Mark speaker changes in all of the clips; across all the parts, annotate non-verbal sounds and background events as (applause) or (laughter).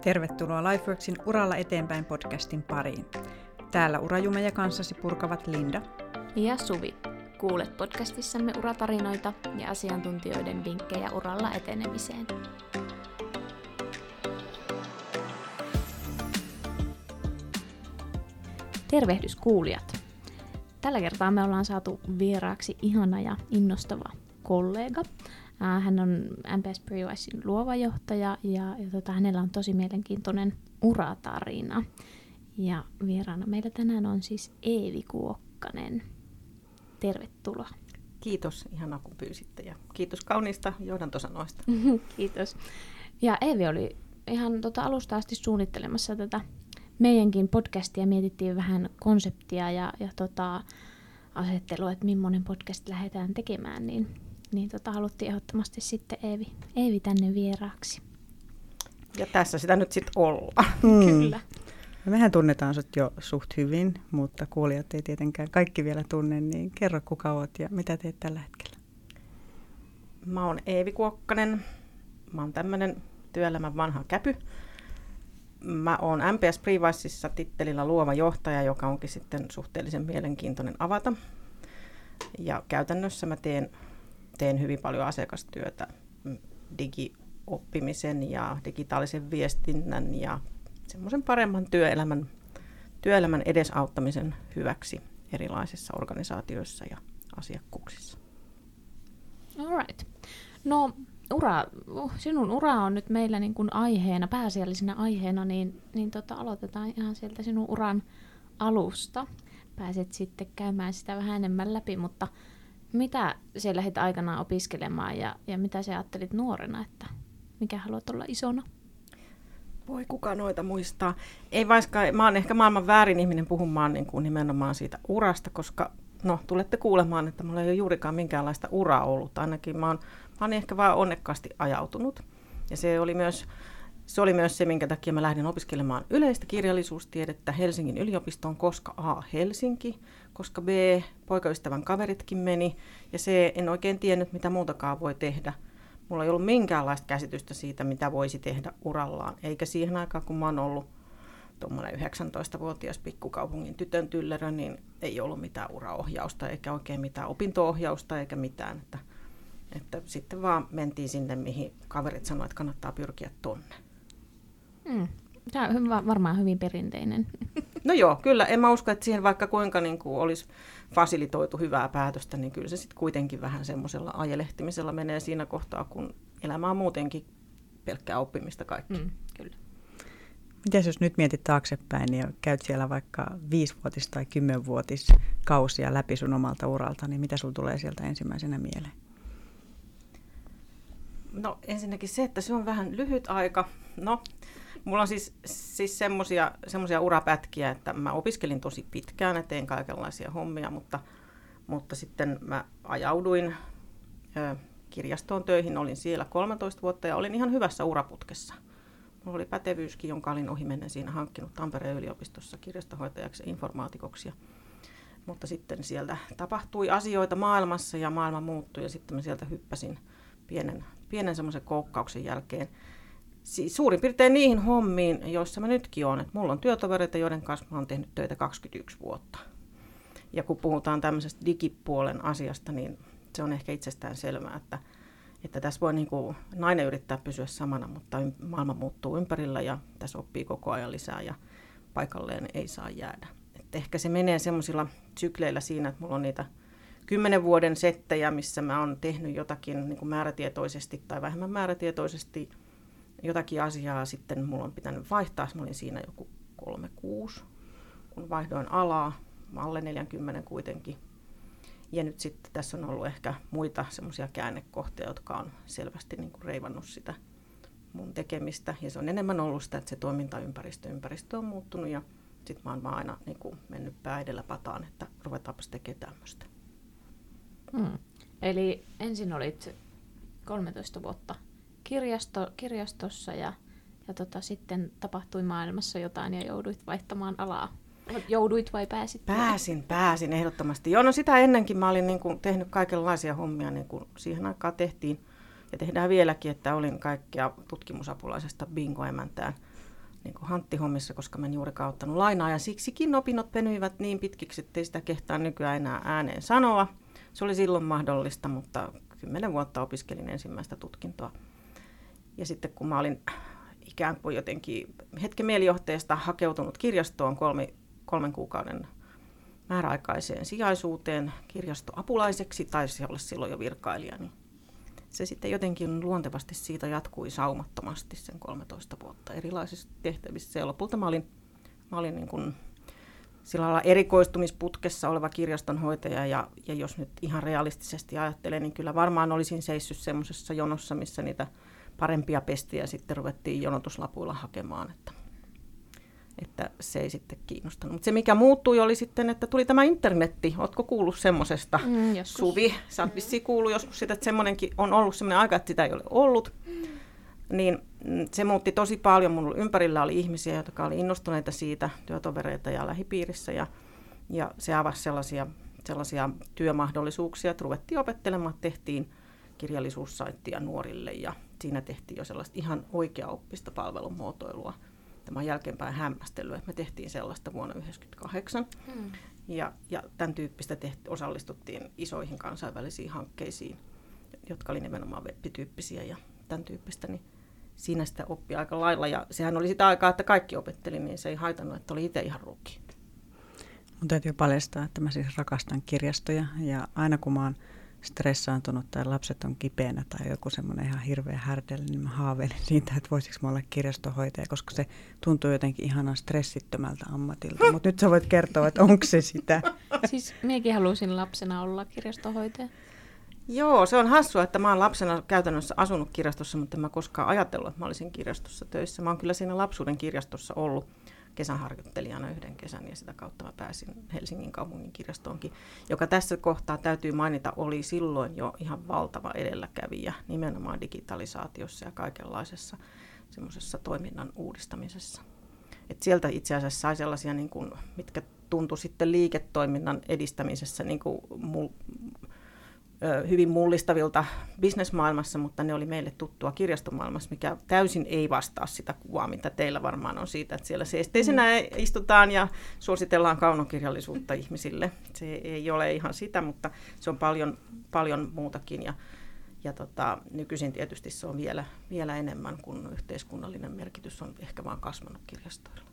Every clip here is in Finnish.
Speaker 1: Tervetuloa Lifeworksin Uralla eteenpäin podcastin pariin. Täällä urajumeja kanssasi purkavat Linda
Speaker 2: ja Suvi. Kuulet podcastissamme uratarinoita ja asiantuntijoiden vinkkejä uralla etenemiseen. Tervehdys kuulijat! Tällä kertaa me ollaan saatu vieraaksi ihana ja innostava kollega. Hän on MPS Prewisein luova johtaja ja, ja tota, hänellä on tosi mielenkiintoinen uratarina. Ja vieraana meillä tänään on siis Eevi Kuokkanen. Tervetuloa.
Speaker 3: Kiitos, ihan kun pyysitte ja kiitos kauniista johdantosanoista. (laughs)
Speaker 2: kiitos. Ja Eevi oli ihan tota alusta asti suunnittelemassa tätä meidänkin podcastia. Mietittiin vähän konseptia ja, ja tota, asettelua, että millainen podcast lähdetään tekemään, niin, niin tota, haluttiin ehdottomasti sitten Eevi, Eevi tänne vieraaksi.
Speaker 3: Ja tässä sitä nyt sitten ollaan. (laughs)
Speaker 2: Mm. Kyllä.
Speaker 1: No mehän tunnetaan sut jo suht hyvin, mutta kuulijat ei tietenkään kaikki vielä tunne, niin kerro kuka oot ja mitä teet tällä hetkellä?
Speaker 3: Mä oon Eevi Kuokkanen. Mä oon tämmönen työelämän vanha käpy. Mä oon MPS Previceissa tittelillä luova johtaja, joka onkin sitten suhteellisen mielenkiintoinen avata. Ja käytännössä mä teen, teen hyvin paljon asiakastyötä digioppimisen ja digitaalisen viestinnän ja semmoisen paremman työelämän, työelämän edesauttamisen hyväksi erilaisissa organisaatioissa ja asiakkuuksissa.
Speaker 2: Alright. No ura, uh, sinun ura on nyt meillä niin kuin aiheena, pääasiallisena aiheena, niin, niin tota, aloitetaan ihan sieltä sinun uran alusta. Pääset sitten käymään sitä vähän enemmän läpi, mutta mitä siellä lähdit aikanaan opiskelemaan ja, ja mitä sä ajattelit nuorena, että mikä haluat olla isona?
Speaker 3: Voi kuka noita muistaa. Ei vaikka, mä oon ehkä maailman väärin ihminen puhumaan niin kuin nimenomaan siitä urasta, koska no, tulette kuulemaan, että mulla ei ole juurikaan minkäänlaista uraa ollut. Ainakin mä oon, mä oon ehkä vaan onnekkaasti ajautunut. Ja se oli myös se oli myös se, minkä takia mä lähdin opiskelemaan yleistä kirjallisuustiedettä Helsingin yliopistoon, koska A. Helsinki, koska B. Poikaystävän kaveritkin meni, ja C. En oikein tiennyt, mitä muutakaan voi tehdä – Mulla ei ollut minkäänlaista käsitystä siitä, mitä voisi tehdä urallaan, eikä siihen aikaan, kun mä oon ollut tuommoinen 19-vuotias pikkukaupungin tytön tyllerö, niin ei ollut mitään uraohjausta, eikä oikein mitään opintoohjausta, eikä mitään. Että, että sitten vaan mentiin sinne, mihin kaverit sanoivat, että kannattaa pyrkiä tonne.
Speaker 2: Mm. Tämä on varmaan hyvin perinteinen. (laughs)
Speaker 3: No joo, kyllä. En mä usko, että siihen vaikka kuinka niin kuin olisi fasilitoitu hyvää päätöstä, niin kyllä se sitten kuitenkin vähän semmoisella ajelehtimisella menee siinä kohtaa, kun elämä on muutenkin pelkkää oppimista kaikki. Mm,
Speaker 2: kyllä.
Speaker 1: Mitäs jos nyt mietit taaksepäin ja käyt siellä vaikka viisivuotis- tai kymmenvuotis kausia läpi sun omalta uralta, niin mitä sulla tulee sieltä ensimmäisenä mieleen?
Speaker 3: No ensinnäkin se, että se on vähän lyhyt aika. No, mulla on siis, siis semmoisia urapätkiä, että mä opiskelin tosi pitkään ja tein kaikenlaisia hommia, mutta, mutta sitten mä ajauduin ö, kirjastoon töihin, olin siellä 13 vuotta ja olin ihan hyvässä uraputkessa. Mulla oli pätevyyskin, jonka olin ohimennen siinä hankkinut Tampereen yliopistossa kirjastohoitajaksi ja informaatikoksi. Mutta sitten sieltä tapahtui asioita maailmassa ja maailma muuttui ja sitten mä sieltä hyppäsin pienen, pienen semmoisen koukkauksen jälkeen siis suurin piirtein niihin hommiin, joissa mä nytkin olen. Että mulla on työtovereita, joiden kanssa mä oon tehnyt töitä 21 vuotta. Ja kun puhutaan tämmöisestä digipuolen asiasta, niin se on ehkä itsestään selvää, että, että tässä voi niin kuin, nainen yrittää pysyä samana, mutta maailma muuttuu ympärillä ja tässä oppii koko ajan lisää ja paikalleen ei saa jäädä. Et ehkä se menee semmoisilla sykleillä siinä, että mulla on niitä kymmenen vuoden settejä, missä mä oon tehnyt jotakin niin kuin määrätietoisesti tai vähemmän määrätietoisesti – jotakin asiaa sitten mulla on pitänyt vaihtaa. Mä olin siinä joku 36, kun vaihdoin alaa, alle 40 kuitenkin. Ja nyt sitten tässä on ollut ehkä muita semmoisia käännekohtia, jotka on selvästi niin kuin reivannut sitä mun tekemistä. Ja se on enemmän ollut sitä, että se toimintaympäristö ympäristö on muuttunut ja sitten mä oon vaan aina niin kuin mennyt pää edellä pataan, että ruvetaanpas tekemään tämmöistä.
Speaker 2: Hmm. Eli ensin olit 13 vuotta kirjasto, kirjastossa ja, ja tota, sitten tapahtui maailmassa jotain ja jouduit vaihtamaan alaa. Jouduit vai pääsit?
Speaker 3: Pääsin, pääsin ehdottomasti. Joo, no sitä ennenkin mä olin niin kuin tehnyt kaikenlaisia hommia, niin kuin siihen aikaan tehtiin ja tehdään vieläkin, että olin kaikkia tutkimusapulaisesta bingoemäntään niin kuin hanttihommissa, koska mä en juurikaan ottanut lainaa. Ja siksikin opinnot venyivät niin pitkiksi, ettei sitä kehtaa nykyään enää ääneen sanoa. Se oli silloin mahdollista, mutta kymmenen vuotta opiskelin ensimmäistä tutkintoa. Ja sitten kun mä olin ikään kuin jotenkin hetken mielijohteesta hakeutunut kirjastoon kolmi, kolmen kuukauden määräaikaiseen sijaisuuteen kirjastoapulaiseksi, taisi olla silloin jo virkailija, niin se sitten jotenkin luontevasti siitä jatkui saumattomasti sen 13 vuotta erilaisissa tehtävissä. Ja lopulta mä olin, mä olin niin kuin sillä lailla erikoistumisputkessa oleva kirjastonhoitaja ja, ja jos nyt ihan realistisesti ajattelen, niin kyllä varmaan olisin seissyt semmoisessa jonossa, missä niitä parempia pestiä sitten ruvettiin jonotuslapuilla hakemaan. Että että se ei sitten kiinnostanut. Mutta se, mikä muuttui, oli sitten, että tuli tämä internetti. Oletko kuullut semmoisesta, mm, Suvi? Sä oot vissiin kuullut joskus sitä, että semmoinenkin on ollut semmoinen aika, että sitä ei ole ollut. Niin mm, se muutti tosi paljon. Mun ympärillä oli ihmisiä, jotka oli innostuneita siitä, työtovereita ja lähipiirissä. Ja, ja se avasi sellaisia, sellaisia työmahdollisuuksia, että ruvettiin opettelemaan, tehtiin kirjallisuussaittia nuorille ja siinä tehtiin jo sellaista ihan oikea-oppista palvelumuotoilua – tämä on jälkeenpäin hämmästellyt, että me tehtiin sellaista vuonna 1998. Hmm. Ja, ja tämän tyyppistä tehti, osallistuttiin isoihin kansainvälisiin hankkeisiin, jotka oli nimenomaan web-tyyppisiä ja tämän tyyppistä, niin siinä sitä oppi aika lailla. Ja sehän oli sitä aikaa, että kaikki opetteli, niin se ei haitannut, että oli itse ihan ruki.
Speaker 1: Mun täytyy paljastaa, että mä siis rakastan kirjastoja ja aina kun mä oon stressaantunut tai lapset on kipeänä tai joku semmoinen ihan hirveä härdelle, niin mä haaveilin siitä, että voisiko mä olla kirjastohoitaja, koska se tuntuu jotenkin ihanan stressittömältä ammatilta. Mutta nyt sä voit kertoa, että onko se sitä.
Speaker 2: Siis minäkin halusin lapsena olla kirjastohoitaja.
Speaker 3: Joo, se on hassua, että mä oon lapsena käytännössä asunut kirjastossa, mutta en mä koskaan ajatellut, että mä olisin kirjastossa töissä. Mä oon kyllä siinä lapsuuden kirjastossa ollut kesäharjoittelijana yhden kesän ja sitä kautta mä pääsin Helsingin kaupungin kirjastoonkin, joka tässä kohtaa täytyy mainita oli silloin jo ihan valtava edelläkävijä nimenomaan digitalisaatiossa ja kaikenlaisessa semmoisessa toiminnan uudistamisessa. Et sieltä itse asiassa sai sellaisia, niin kuin, mitkä tuntui sitten liiketoiminnan edistämisessä niin kuin hyvin mullistavilta bisnesmaailmassa, mutta ne oli meille tuttua kirjastomaailmassa, mikä täysin ei vastaa sitä kuvaa, mitä teillä varmaan on siitä, että siellä seesteisenä mm. istutaan ja suositellaan kaunokirjallisuutta ihmisille. Se ei ole ihan sitä, mutta se on paljon, paljon muutakin ja, ja tota, nykyisin tietysti se on vielä, vielä enemmän, kun yhteiskunnallinen merkitys on ehkä vaan kasvanut kirjastoilla.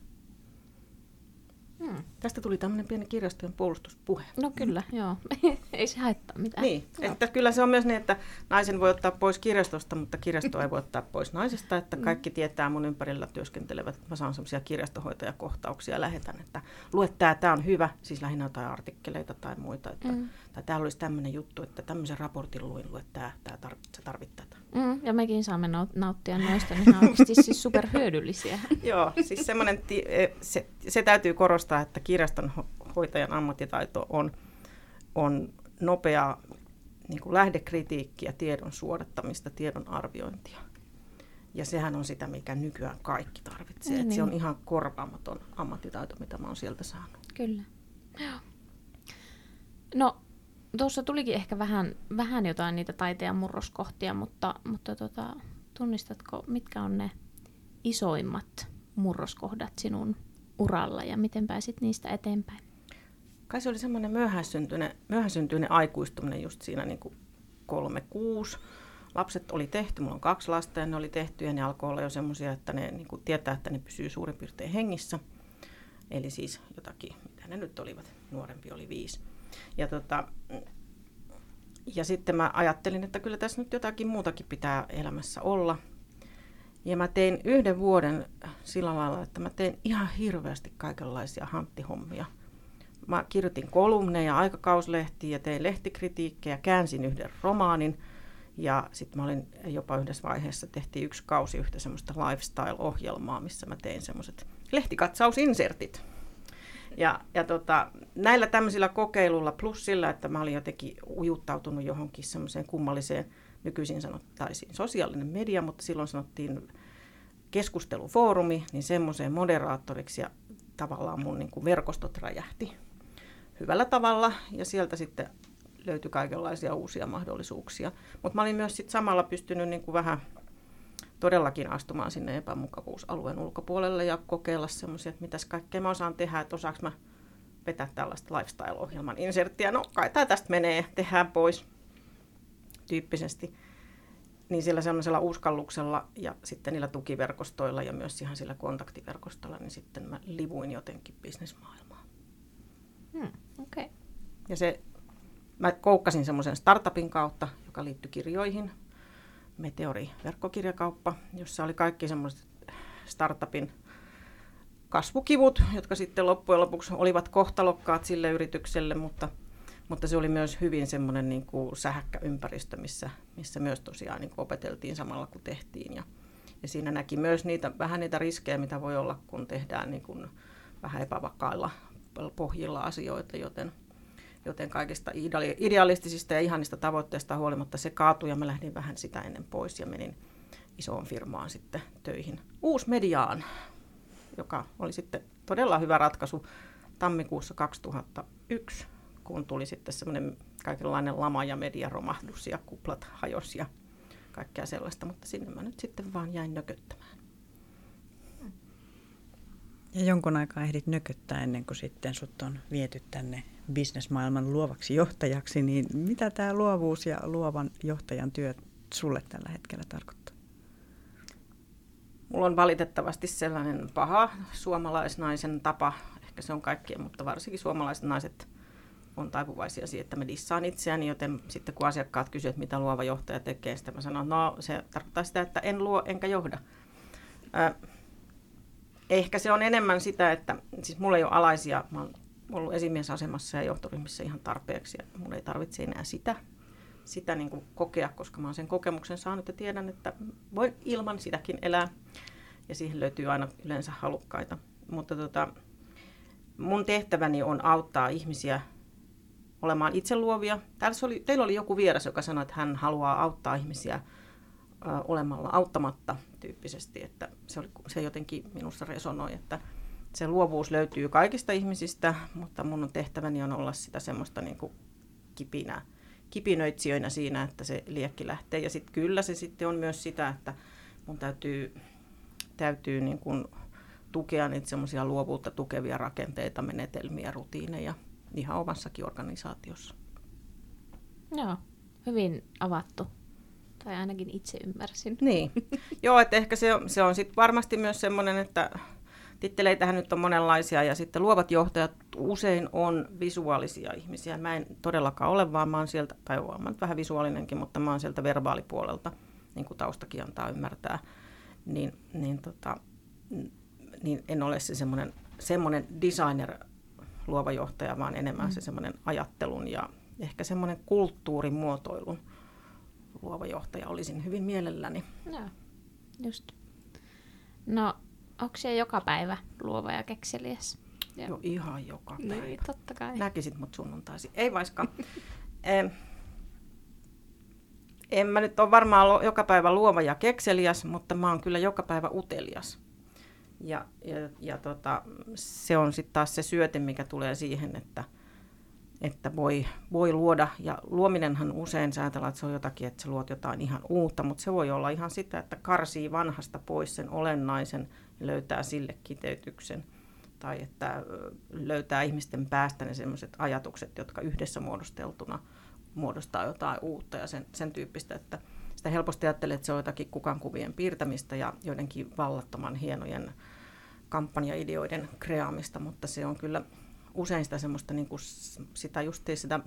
Speaker 3: Hmm. Tästä tuli tämmöinen pieni kirjastojen puolustuspuhe.
Speaker 2: No kyllä, joo. (laughs) ei se haittaa mitään.
Speaker 3: Niin, joo. että kyllä se on myös niin, että naisen voi ottaa pois kirjastosta, mutta kirjasto ei voi ottaa pois naisesta. Että mm. kaikki tietää mun ympärillä työskentelevät. Mä saan semmoisia kirjastohoitajakohtauksia ja lähetän, että lue tämä, tämä on hyvä. Siis lähinnä jotain artikkeleita tai muita. Että, mm. Tai täällä olisi tämmöinen juttu, että tämmöisen raportin luin, lue tämä, tämä tarvit, sä tarvit tätä.
Speaker 2: Mm, ja mekin saamme nauttia noista, niin ne on oikeasti siis superhyödyllisiä. (laughs)
Speaker 3: joo, siis semmoinen, e, se, se täytyy korostaa että kirjastonhoitajan ammattitaito on, on nopeaa niin kuin lähdekritiikkiä, tiedon suodattamista, tiedon arviointia. Ja sehän on sitä, mikä nykyään kaikki tarvitsee. Niin, niin. Se on ihan korvaamaton ammattitaito, mitä mä oon sieltä saanut.
Speaker 2: Kyllä. No, tuossa tulikin ehkä vähän, vähän jotain niitä taiteen murroskohtia, mutta, mutta tota, tunnistatko, mitkä on ne isoimmat murroskohdat sinun uralla ja miten pääsit niistä eteenpäin?
Speaker 3: Kai se oli semmoinen myöhäsyntyinen, myöhäsyntyinen aikuistuminen just siinä niin kuin kolme, kuusi. Lapset oli tehty, mulla on kaksi lasta ja ne oli tehty ja ne alkoi olla jo semmoisia, että ne niin kuin tietää, että ne pysyy suurin piirtein hengissä. Eli siis jotakin, mitä ne nyt olivat, nuorempi oli viisi. Ja, tota, ja sitten mä ajattelin, että kyllä tässä nyt jotakin muutakin pitää elämässä olla. Ja mä tein yhden vuoden sillä lailla, että mä tein ihan hirveästi kaikenlaisia hanttihommia. Mä kirjoitin kolumneja aikakauslehtiin ja tein lehtikritiikkejä, käänsin yhden romaanin. Ja sitten mä olin jopa yhdessä vaiheessa, tehtiin yksi kausi yhtä semmoista lifestyle-ohjelmaa, missä mä tein semmoiset lehtikatsausinsertit. Ja, ja tota, näillä tämmöisillä kokeiluilla plus sillä, että mä olin jotenkin ujuttautunut johonkin semmoiseen kummalliseen nykyisin sanottaisiin sosiaalinen media, mutta silloin sanottiin keskustelufoorumi, niin semmoiseen moderaattoriksi ja tavallaan mun niin kuin verkostot räjähti hyvällä tavalla ja sieltä sitten löytyi kaikenlaisia uusia mahdollisuuksia. Mutta mä olin myös sit samalla pystynyt niin kuin vähän, todellakin astumaan sinne epämukavuusalueen ulkopuolelle ja kokeilla semmoisia, että mitäs kaikkea mä osaan tehdä, että osaanko mä vetää tällaista lifestyle-ohjelman inserttiä. No kai tämä tästä menee, tehdään pois tyyppisesti. Niin sillä sellaisella uskalluksella ja sitten niillä tukiverkostoilla ja myös ihan sillä kontaktiverkostolla, niin sitten mä livuin jotenkin bisnesmaailmaan.
Speaker 2: Hmm, okay.
Speaker 3: Ja se, mä koukkasin semmoisen startupin kautta, joka liittyi kirjoihin. Meteori verkkokirjakauppa, jossa oli kaikki semmoiset startupin kasvukivut, jotka sitten loppujen lopuksi olivat kohtalokkaat sille yritykselle, mutta, mutta se oli myös hyvin semmoinen niin kuin sähäkkä ympäristö, missä, missä myös tosiaan niin kuin opeteltiin samalla kun tehtiin. Ja, ja siinä näki myös niitä, vähän niitä riskejä, mitä voi olla, kun tehdään niin kuin vähän epävakailla pohjilla asioita, joten, joten kaikista idealistisista ja ihanista tavoitteista huolimatta se kaatui ja mä lähdin vähän sitä ennen pois ja menin isoon firmaan sitten töihin. Uusi mediaan joka oli sitten todella hyvä ratkaisu tammikuussa 2001, kun tuli sitten semmoinen kaikenlainen lama ja mediaromahdus ja kuplat hajos ja kaikkea sellaista, mutta sinne mä nyt sitten vaan jäin nököttämään.
Speaker 1: Ja jonkun aikaa ehdit nököttää ennen kuin sitten sut on viety tänne bisnesmaailman luovaksi johtajaksi, niin mitä tämä luovuus ja luovan johtajan työ sulle tällä hetkellä tarkoittaa?
Speaker 3: Mulla on valitettavasti sellainen paha suomalaisnaisen tapa, ehkä se on kaikkien, mutta varsinkin suomalaiset naiset on taipuvaisia siihen, että mä dissaan itseäni, joten sitten kun asiakkaat kysyvät, mitä luova johtaja tekee, sitten mä sanon, no se tarkoittaa sitä, että en luo enkä johda. Ehkä se on enemmän sitä, että siis mulla ei ole alaisia, mä oon ollut esimiesasemassa ja johtoryhmissä ihan tarpeeksi, ja mulla ei tarvitse enää sitä sitä niin kuin kokea, koska mä oon sen kokemuksen saanut ja tiedän, että voin ilman sitäkin elää. Ja siihen löytyy aina yleensä halukkaita. Mutta tota, mun tehtäväni on auttaa ihmisiä olemaan itse luovia. Täällä oli, teillä oli joku vieras, joka sanoi, että hän haluaa auttaa ihmisiä olemalla auttamatta tyyppisesti. Että se, oli, se jotenkin minussa resonoi, että se luovuus löytyy kaikista ihmisistä, mutta mun tehtäväni on olla sitä semmoista niin kuin kipinää kipinöitsijöinä siinä, että se liekki lähtee. Ja sitten kyllä se sitten on myös sitä, että mun täytyy, täytyy niin kuin tukea niitä semmoisia luovuutta tukevia rakenteita, menetelmiä, rutiineja ihan omassakin organisaatiossa.
Speaker 2: Joo, hyvin avattu. Tai ainakin itse ymmärsin.
Speaker 3: Niin. (laughs) Joo, että ehkä se on, se on sitten varmasti myös semmoinen, että Titteleitähän nyt on monenlaisia ja sitten luovat johtajat usein on visuaalisia ihmisiä. Mä en todellakaan ole, vaan mä oon sieltä, tai olen mä vähän visuaalinenkin, mutta mä oon sieltä verbaalipuolelta, niin kuin taustakin antaa ymmärtää. Niin, niin, tota, niin en ole se semmoinen, semmoinen designer luova johtaja, vaan enemmän mm. se semmoinen ajattelun ja ehkä semmoinen kulttuurimuotoilun luova johtaja olisin hyvin mielelläni.
Speaker 2: Joo, just. No, Onko se joka päivä luova ja kekseliäs?
Speaker 3: Ja... No ihan joka niin, päivä.
Speaker 2: Niin, totta kai.
Speaker 3: Näkisit mut sunnuntaisi. Ei vaiska. (laughs) en, en mä nyt ole varmaan joka päivä luova ja kekseliäs, mutta mä oon kyllä joka päivä utelias. Ja, ja, ja tota, se on sitten taas se syöte, mikä tulee siihen, että – että voi, voi luoda. Ja luominenhan usein säätellään, että se on jotakin, että sä luot jotain ihan uutta, mutta se voi olla ihan sitä, että karsii vanhasta pois sen olennaisen ja löytää sille kiteytyksen. Tai että löytää ihmisten päästä ne sellaiset ajatukset, jotka yhdessä muodosteltuna muodostaa jotain uutta ja sen, sen tyyppistä, että sitä helposti ajattelee, että se on jotakin kukan kuvien piirtämistä ja joidenkin vallattoman hienojen kampanjaideoiden kreaamista, mutta se on kyllä usein sitä semmoista niin kuin sitä justiin sitä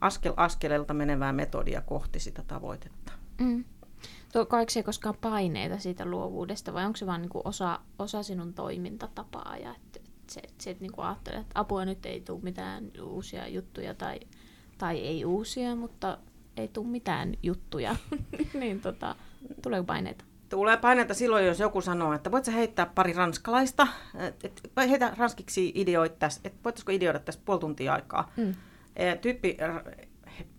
Speaker 3: askel askeleelta menevää metodia kohti sitä tavoitetta. Mm.
Speaker 2: Koiko se koskaan paineita siitä luovuudesta vai onko se vain niin osa, osa sinun toimintatapaa ja että se, se että niin ajattelet, että apua nyt ei tule mitään uusia juttuja tai, tai ei uusia, mutta ei tule mitään juttuja, (laughs) niin tota, tuleeko paineita?
Speaker 3: Tulee paineita silloin, jos joku sanoo, että voit sä heittää pari ranskalaista, että heitä ranskiksi ideoit tässä, että voitaisiko ideoida tässä puoli tuntia aikaa. Mm. Tyyppi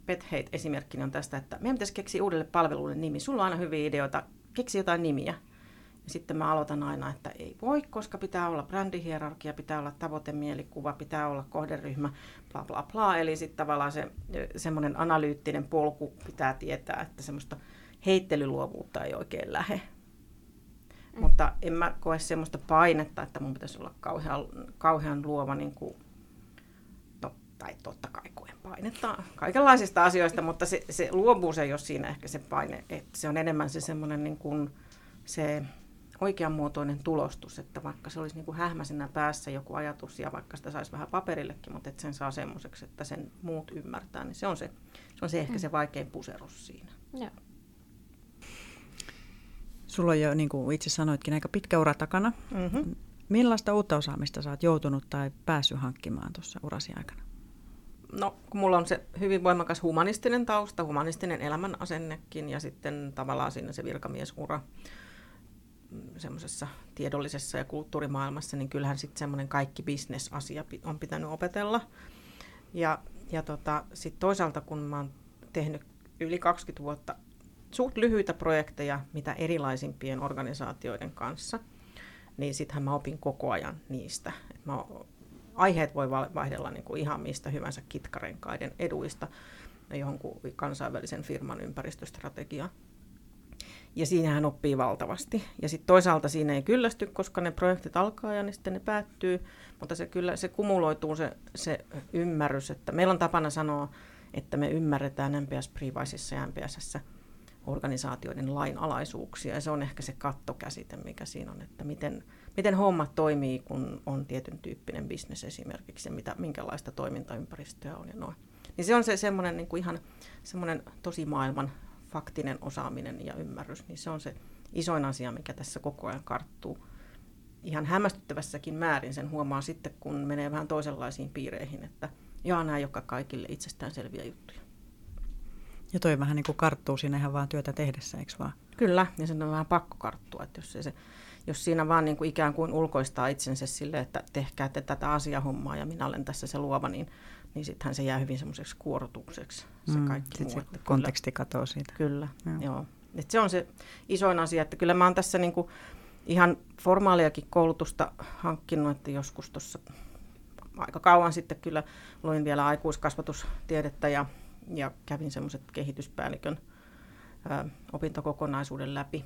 Speaker 3: Pet Hate esimerkkinä on tästä, että meidän pitäisi keksiä uudelle palvelulle nimi. Sulla on aina hyviä ideoita, keksi jotain nimiä. Ja sitten mä aloitan aina, että ei voi, koska pitää olla brändihierarkia, pitää olla tavoitemielikuva, pitää olla kohderyhmä, bla bla bla. Eli sitten tavallaan se semmoinen analyyttinen polku pitää tietää, että semmoista heittelyluovuutta ei oikein lähe. Mm. Mutta en mä koe semmoista painetta, että mun pitäisi olla kauhean, kauhean luova, niin kuin, no, tai totta kai koen painetta kaikenlaisista asioista, mutta se, se luovuus ei ole siinä ehkä se paine, että se on enemmän se semmoinen niin kuin, se oikeanmuotoinen tulostus, että vaikka se olisi niin kuin hähmäisenä päässä joku ajatus ja vaikka sitä saisi vähän paperillekin, mutta että sen saa semmoiseksi, että sen muut ymmärtää, niin se on se, se, on se ehkä mm. se vaikein puserus siinä.
Speaker 2: Joo.
Speaker 1: Sulla on jo, niin kuin itse sanoitkin, aika pitkä ura takana. Mm-hmm. Millaista uutta osaamista sä oot joutunut tai päässyt hankkimaan tuossa urasi aikana?
Speaker 3: No, kun mulla on se hyvin voimakas humanistinen tausta, humanistinen elämän asennekin ja sitten tavallaan siinä se virkamiesura mm, semmoisessa tiedollisessa ja kulttuurimaailmassa, niin kyllähän sitten semmoinen kaikki bisnesasia on pitänyt opetella. Ja, ja tota, sitten toisaalta, kun mä oon tehnyt yli 20 vuotta suht lyhyitä projekteja, mitä erilaisimpien organisaatioiden kanssa, niin sittenhän mä opin koko ajan niistä. Et mä, aiheet voi vaihdella niin kuin ihan mistä hyvänsä kitkarenkaiden eduista johonkin kansainvälisen firman ympäristöstrategiaan. Ja siinähän oppii valtavasti. Ja sitten toisaalta siinä ei kyllästy, koska ne projektit alkaa ja ne sitten ne päättyy, mutta se kyllä se kumuloituu se, se ymmärrys, että meillä on tapana sanoa, että me ymmärretään MPS Privaisissa ja MPSssä organisaatioiden lainalaisuuksia. Ja se on ehkä se kattokäsite, mikä siinä on, että miten, miten hommat toimii, kun on tietyn tyyppinen bisnes esimerkiksi, ja mitä, minkälaista toimintaympäristöä on ja noin. Niin se on se semmoinen niin kuin ihan semmoinen tosi maailman faktinen osaaminen ja ymmärrys, niin se on se isoin asia, mikä tässä koko ajan karttuu. Ihan hämmästyttävässäkin määrin sen huomaa sitten, kun menee vähän toisenlaisiin piireihin, että jaa, nämä joka kaikille itsestään selviä juttuja.
Speaker 1: Ja toi vähän niin kuin karttuu siinä ihan vaan työtä tehdessä, eikö vaan?
Speaker 3: Kyllä, ja sen on vähän pakko karttua, että jos, se, jos siinä vaan niin kuin ikään kuin ulkoistaa itsensä sille, että tehkää te tätä asiahommaa ja minä olen tässä se luova, niin, niin sittenhän se jää hyvin semmoiseksi kuorotukseksi se mm, kaikki
Speaker 1: muu. Se konteksti kyllä, katoaa siitä.
Speaker 3: Kyllä, joo. joo. Et se on se isoin asia, että kyllä mä oon tässä niin kuin ihan formaaliakin koulutusta hankkinut, että joskus tuossa aika kauan sitten kyllä luin vielä aikuiskasvatustiedettä ja ja kävin semmoiset kehityspäällikön ää, opintokokonaisuuden läpi,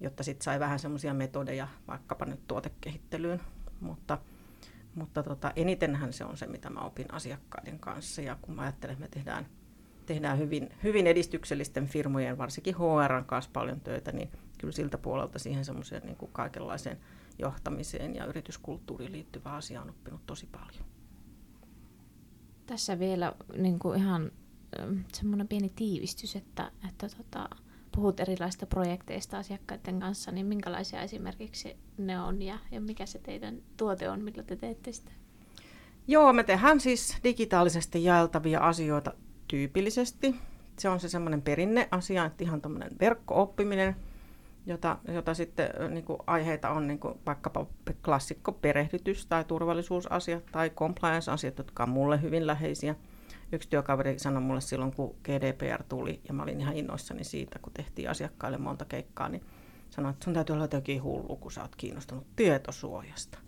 Speaker 3: jotta sitten sai vähän semmoisia metodeja vaikkapa nyt tuotekehittelyyn. Mutta, mutta tota, enitenhän se on se, mitä mä opin asiakkaiden kanssa. Ja kun mä ajattelen, että me tehdään, tehdään hyvin, hyvin edistyksellisten firmojen, varsinkin HR kanssa paljon töitä, niin kyllä siltä puolelta siihen semmoiseen niin kuin kaikenlaiseen johtamiseen ja yrityskulttuuriin liittyvää asiaa on oppinut tosi paljon.
Speaker 2: Tässä vielä niin kuin ihan semmoinen pieni tiivistys, että, että tota, puhut erilaisista projekteista asiakkaiden kanssa, niin minkälaisia esimerkiksi ne on ja, ja mikä se teidän tuote on, millä te teette sitä?
Speaker 3: Joo, me tehdään siis digitaalisesti jaeltavia asioita tyypillisesti. Se on se semmoinen perinneasia, että ihan tämmöinen verkko-oppiminen, jota, jota sitten niin kuin aiheita on niin kuin vaikkapa klassikko perehdytys tai turvallisuusasiat tai compliance-asiat, jotka on mulle hyvin läheisiä. Yksi työkaveri sanoi mulle silloin, kun GDPR tuli, ja mä olin ihan innoissani siitä, kun tehtiin asiakkaille monta keikkaa, niin sanoi, että sun täytyy olla jotenkin hullu, kun sä oot kiinnostunut tietosuojasta.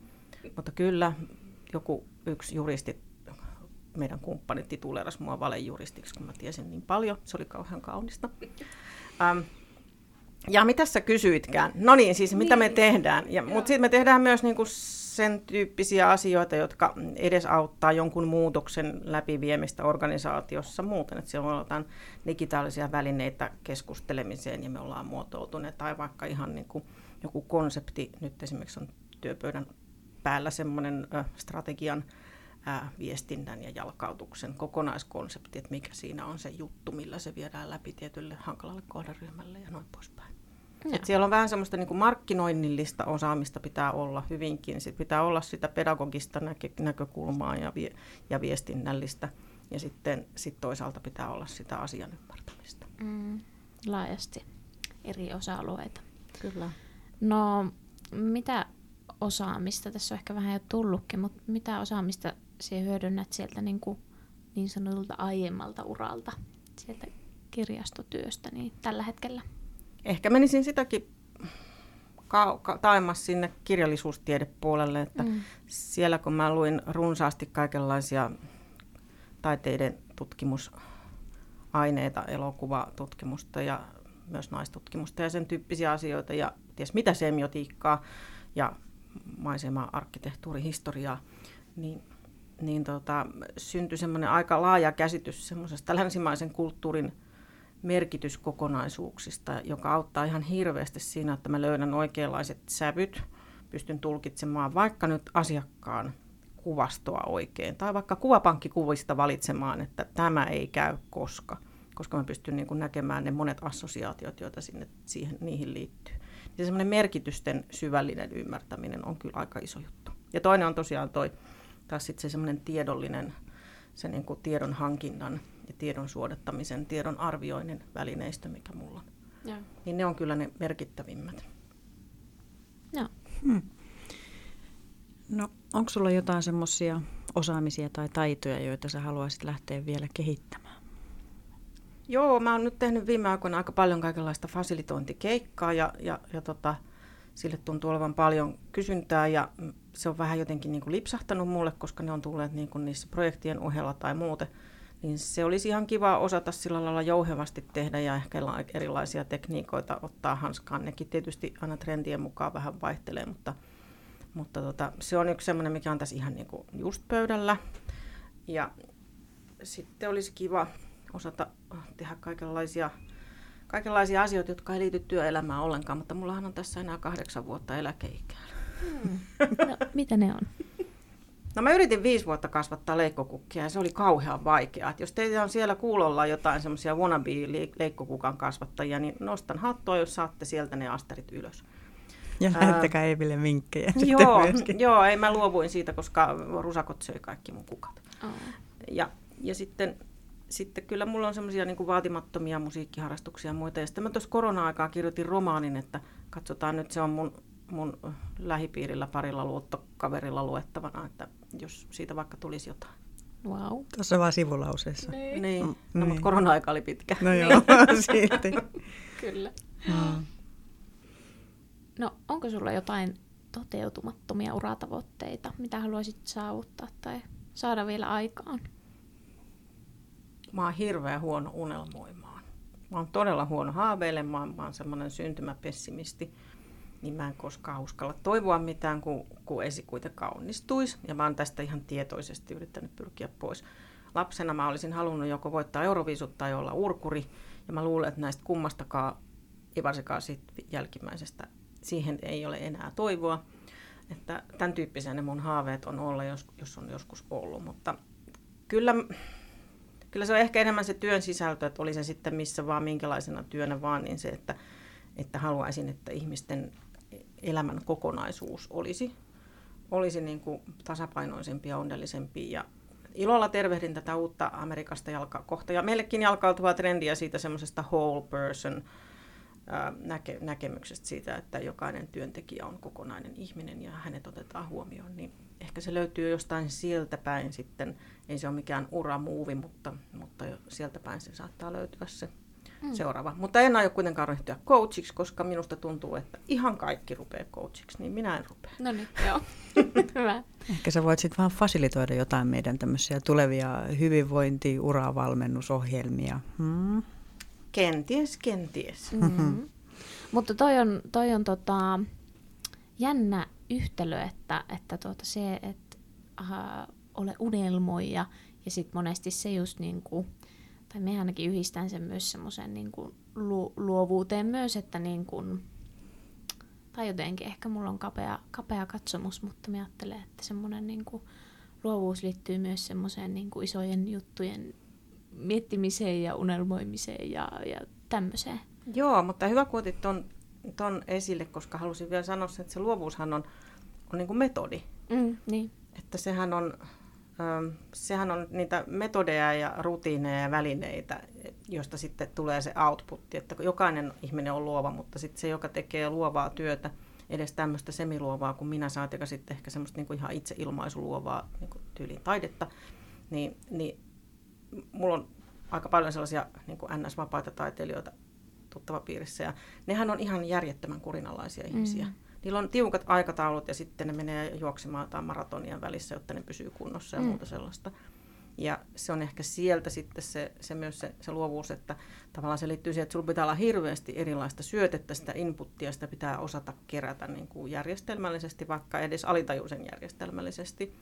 Speaker 3: Mutta kyllä joku yksi juristi, meidän kumppani tituleerasi mua valejuristiksi, kun mä tiesin niin paljon. Se oli kauhean kaunista. Ähm, ja mitä sä kysyitkään? No niin, siis mitä me niin. tehdään. Ja, mutta sitten me tehdään myös niinku sen tyyppisiä asioita, jotka edesauttaa jonkun muutoksen läpiviemistä organisaatiossa muuten. Että siellä on digitaalisia välineitä keskustelemiseen ja me ollaan muotoutuneet. Tai vaikka ihan niinku joku konsepti, nyt esimerkiksi on työpöydän päällä semmoinen strategian ää, viestinnän ja jalkautuksen kokonaiskonsepti, että mikä siinä on se juttu, millä se viedään läpi tietylle hankalalle kohderyhmälle ja noin poispäin. Et siellä on vähän semmoista niin kuin markkinoinnillista osaamista pitää olla hyvinkin. Sitten pitää olla sitä pedagogista näkö, näkökulmaa ja, vie, ja viestinnällistä. Ja sitten sit toisaalta pitää olla sitä asian ymmärtämistä.
Speaker 2: Mm, laajasti eri osa-alueita.
Speaker 3: Kyllä.
Speaker 2: No, mitä osaamista, tässä on ehkä vähän jo tullutkin, mutta mitä osaamista sinä hyödynnät sieltä niin, kuin niin sanotulta aiemmalta uralta, sieltä kirjastotyöstä niin tällä hetkellä?
Speaker 3: Ehkä menisin sitäkin ka- taemmas sinne kirjallisuustiedepuolelle, että mm. siellä kun mä luin runsaasti kaikenlaisia taiteiden tutkimusaineita, elokuvatutkimusta ja myös naistutkimusta ja sen tyyppisiä asioita ja ties mitä semiotiikkaa ja maisema-arkkitehtuurihistoriaa, niin, niin tota, syntyi semmoinen aika laaja käsitys semmoisesta länsimaisen kulttuurin merkityskokonaisuuksista, joka auttaa ihan hirveästi siinä, että mä löydän oikeanlaiset sävyt, pystyn tulkitsemaan vaikka nyt asiakkaan kuvastoa oikein, tai vaikka kuvapankkikuvista valitsemaan, että tämä ei käy koska, koska mä pystyn niin näkemään ne monet assosiaatiot, joita sinne, siihen, niihin liittyy. Ja semmoinen merkitysten syvällinen ymmärtäminen on kyllä aika iso juttu. Ja toinen on tosiaan toi, taas sitten se semmoinen tiedollinen, se niin kuin tiedon hankinnan ja tiedon suodattamisen, tiedon arvioinnin välineistö, mikä mulla on. Ja. Niin ne on kyllä ne merkittävimmät.
Speaker 2: Joo.
Speaker 1: Hmm. No, onko sulla jotain semmoisia osaamisia tai taitoja, joita sä haluaisit lähteä vielä kehittämään?
Speaker 3: Joo, mä oon nyt tehnyt viime aikoina aika paljon kaikenlaista fasilitointikeikkaa ja, ja, ja tota, sille tuntuu olevan paljon kysyntää ja se on vähän jotenkin niin kuin lipsahtanut mulle, koska ne on tulleet niin kuin niissä projektien ohella tai muuten. Niin se olisi ihan kiva osata sillä lailla jouhevasti tehdä ja ehkä erilaisia tekniikoita ottaa hanskaan. Nekin tietysti aina trendien mukaan vähän vaihtelee, mutta, mutta tota, se on yksi semmoinen, mikä on tässä ihan niin kuin just pöydällä. Ja sitten olisi kiva osata tehdä kaikenlaisia, kaikenlaisia asioita, jotka ei liity työelämään ollenkaan, mutta mullahan on tässä enää kahdeksan vuotta eläkeikää.
Speaker 2: Hmm. No, mitä ne on? (laughs)
Speaker 3: No mä yritin viisi vuotta kasvattaa leikkokukkia ja se oli kauhean vaikeaa. Et jos teillä on siellä kuulolla jotain semmoisia wannabe-leikkokukan kasvattajia, niin nostan hattua, jos saatte sieltä ne asterit ylös.
Speaker 1: Ja lähettäkää Eeville vinkkejä
Speaker 3: joo, joo, ei mä luovuin siitä, koska rusakot söi kaikki mun kukat. Oh. Ja, ja sitten sitten kyllä mulla on semmoisia niin vaatimattomia musiikkiharrastuksia ja muita. Ja sitten mä tuossa korona-aikaa kirjoitin romaanin, että katsotaan nyt, se on mun, mun lähipiirillä parilla luottokaverilla luettavana, että jos siitä vaikka tulisi jotain.
Speaker 2: Wow.
Speaker 1: Tuossa vaan sivulauseessa.
Speaker 3: Niin. niin. No, niin. mutta korona-aika oli pitkä.
Speaker 1: No joo, (laughs) (laughs) silti.
Speaker 2: Kyllä. Mm. No, onko sulla jotain toteutumattomia uratavoitteita, mitä haluaisit saavuttaa tai saada vielä aikaan?
Speaker 3: mä oon hirveän huono unelmoimaan. Mä oon todella huono haaveilemaan, mä oon semmoinen syntymäpessimisti, niin mä en koskaan uskalla toivoa mitään, kun, kun esikuitenkaan onnistuisi. Ja mä oon tästä ihan tietoisesti yrittänyt pyrkiä pois. Lapsena mä olisin halunnut joko voittaa Euroviisut tai olla urkuri, ja mä luulen, että näistä kummastakaan, ei varsinkaan siitä jälkimmäisestä, siihen ei ole enää toivoa. Että tämän tyyppisiä ne mun haaveet on olla, jos, jos on joskus ollut, mutta kyllä kyllä se on ehkä enemmän se työn sisältö, että oli se sitten missä vaan, minkälaisena työnä vaan, niin se, että, että haluaisin, että ihmisten elämän kokonaisuus olisi, olisi niin kuin tasapainoisempi ja onnellisempi. Ja ilolla tervehdin tätä uutta Amerikasta jalka, kohta ja meillekin jalkautuvaa trendiä siitä semmoisesta whole person näke, näkemyksestä siitä, että jokainen työntekijä on kokonainen ihminen ja hänet otetaan huomioon, niin ehkä se löytyy jostain sieltä päin sitten. Ei se ole mikään uramuuvi, mutta, mutta sieltä päin se saattaa löytyä se mm. seuraava. Mutta en aio kuitenkaan ryhtyä coachiksi, koska minusta tuntuu, että ihan kaikki rupeaa coachiksi, niin minä en rupea.
Speaker 2: No niin, joo. (laughs) Hyvä.
Speaker 1: Ehkä sä voit sitten vaan fasilitoida jotain meidän tämmöisiä tulevia hyvinvointi uravalmennusohjelmia. Hmm?
Speaker 3: Kenties, kenties.
Speaker 2: Mm-hmm. Mutta toi on, toi on tota, jännä yhtälö, että, että tuota se, että äh, ole unelmoija ja sitten monesti se just niin kuin, tai me ainakin yhdistän sen myös semmoisen niin lu, luovuuteen myös, että niin kuin, tai jotenkin ehkä mulla on kapea, kapea katsomus, mutta mä ajattelen, että semmoinen niin kuin, luovuus liittyy myös semmoiseen niin kuin isojen juttujen miettimiseen ja unelmoimiseen ja, ja tämmöiseen.
Speaker 3: Joo, mutta hyvä kun otit ton, ton esille, koska halusin vielä sanoa sen, että se luovuushan on, on niin kuin metodi.
Speaker 2: Mm, niin.
Speaker 3: Että sehän on, sehän on niitä metodeja ja rutiineja ja välineitä, josta sitten tulee se outputti, että jokainen ihminen on luova, mutta sitten se, joka tekee luovaa työtä, edes tämmöistä semiluovaa kuin minä saan, joka sitten ehkä semmoista niin kuin ihan itse ilmaisuluovaa niin kuin tyyliin taidetta, niin, niin mulla on aika paljon sellaisia niin kuin NS-vapaita taiteilijoita tuttava piirissä, ja nehän on ihan järjettömän kurinalaisia ihmisiä. Mm. Niillä on tiukat aikataulut ja sitten ne menee juoksemaan tai maratonia välissä, jotta ne pysyy kunnossa ja mm. muuta sellaista. Ja se on ehkä sieltä sitten se, se myös se, se luovuus, että tavallaan se liittyy siihen, että sulla pitää olla hirveästi erilaista syötettä, sitä inputtia, sitä pitää osata kerätä niin kuin järjestelmällisesti, vaikka edes alitajuisen järjestelmällisesti.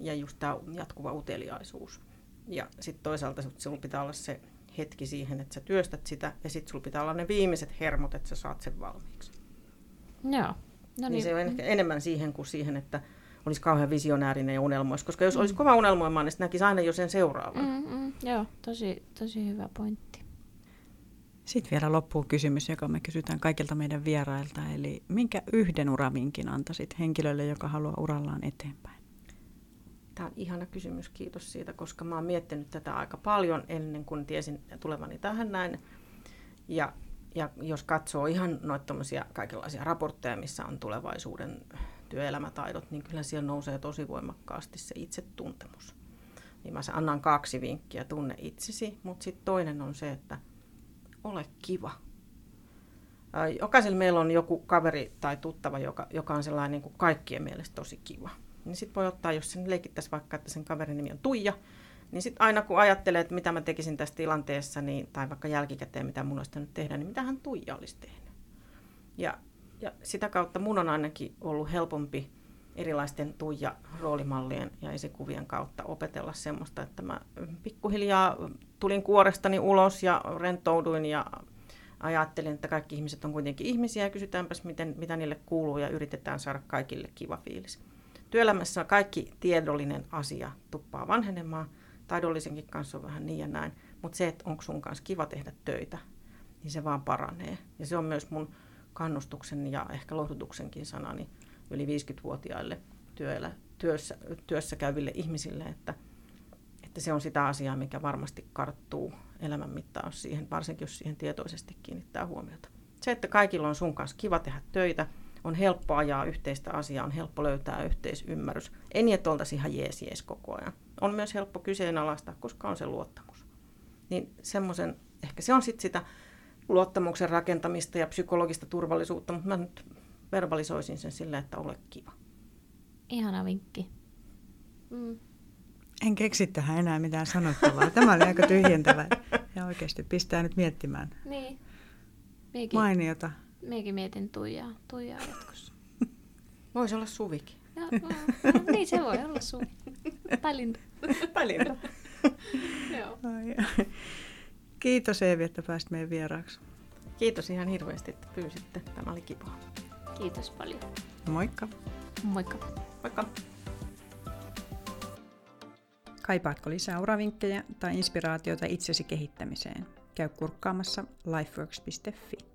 Speaker 3: Ja just tämä jatkuva uteliaisuus. Ja sitten toisaalta sulla pitää olla se hetki siihen, että sä työstät sitä, ja sitten sulla pitää olla ne viimeiset hermot, että sä saat sen valmiiksi.
Speaker 2: Joo. No
Speaker 3: niin.
Speaker 2: niin,
Speaker 3: se on ehkä enemmän siihen kuin siihen, että olisi kauhean visionäärinen ja unelmoisi. Koska jos mm. olisi kova unelmoimaan, niin sitten näkisi aina jo sen seuraavan.
Speaker 2: Mm, mm, joo, tosi, tosi hyvä pointti.
Speaker 1: Sitten vielä loppuun kysymys, joka me kysytään kaikilta meidän vierailta. Eli minkä yhden uravinkin antaisit henkilölle, joka haluaa urallaan eteenpäin?
Speaker 3: Tämä on ihana kysymys, kiitos siitä, koska mä oon miettinyt tätä aika paljon ennen kuin tiesin tulevani tähän näin. Ja, ja jos katsoo ihan noita kaikenlaisia raportteja, missä on tulevaisuuden työelämätaidot, niin kyllä siellä nousee tosi voimakkaasti se itsetuntemus. Niin mä annan kaksi vinkkiä, tunne itsesi, mutta sitten toinen on se, että ole kiva. Jokaisella meillä on joku kaveri tai tuttava, joka, joka on sellainen niin kuin kaikkien mielestä tosi kiva. Niin sitten voi ottaa, jos sen leikittäisi vaikka, että sen kaverin nimi on Tuija, niin sitten aina kun ajattelee, että mitä mä tekisin tässä tilanteessa, niin, tai vaikka jälkikäteen, mitä mun olisi tehdä, niin mitä hän Tuija olisi tehnyt. Ja ja sitä kautta mun on ainakin ollut helpompi erilaisten tuija roolimallien ja esikuvien kautta opetella semmoista, että mä pikkuhiljaa tulin kuorestani ulos ja rentouduin ja ajattelin, että kaikki ihmiset on kuitenkin ihmisiä ja kysytäänpäs, miten, mitä niille kuuluu ja yritetään saada kaikille kiva fiilis. Työelämässä kaikki tiedollinen asia tuppaa vanhenemaan, taidollisenkin kanssa on vähän niin ja näin, mutta se, että onko sun kanssa kiva tehdä töitä, niin se vaan paranee. Ja se on myös mun kannustuksen ja ehkä lohdutuksenkin sanani yli 50-vuotiaille työllä, työssä, työssä käyville ihmisille, että, että se on sitä asiaa, mikä varmasti karttuu elämän mittaan siihen, varsinkin jos siihen tietoisesti kiinnittää huomiota. Se, että kaikilla on sun kanssa kiva tehdä töitä, on helppo ajaa yhteistä asiaa, on helppo löytää yhteisymmärrys. En niin, että oltaisiin ihan jees, jees koko ajan. On myös helppo kyseenalaistaa, koska on se luottamus. Niin semmoisen, ehkä se on sitten sitä luottamuksen rakentamista ja psykologista turvallisuutta, mutta mä nyt verbalisoisin sen sillä, että ole kiva.
Speaker 2: Ihana vinkki. Mm.
Speaker 1: En keksi tähän enää mitään sanottavaa. Tämä oli aika tyhjentävä (laughs) ja oikeasti pistää nyt miettimään.
Speaker 2: Niin.
Speaker 1: Miekin, Mainiota.
Speaker 2: Miekin mietin Tuijaa, tuijaa jatkossa. (laughs)
Speaker 3: Voisi olla Suvikin.
Speaker 2: Ja, no, niin se voi olla Suvi. Tai Linda.
Speaker 3: tai Linda.
Speaker 2: Joo.
Speaker 1: Kiitos Eevi, että pääsit meidän vieraaksi.
Speaker 3: Kiitos ihan hirveästi, että pyysitte. Tämä oli kivaa.
Speaker 2: Kiitos paljon.
Speaker 1: Moikka.
Speaker 2: Moikka.
Speaker 3: Moikka.
Speaker 1: Kaipaatko lisää uravinkkejä tai inspiraatiota itsesi kehittämiseen? Käy kurkkaamassa lifeworks.fi.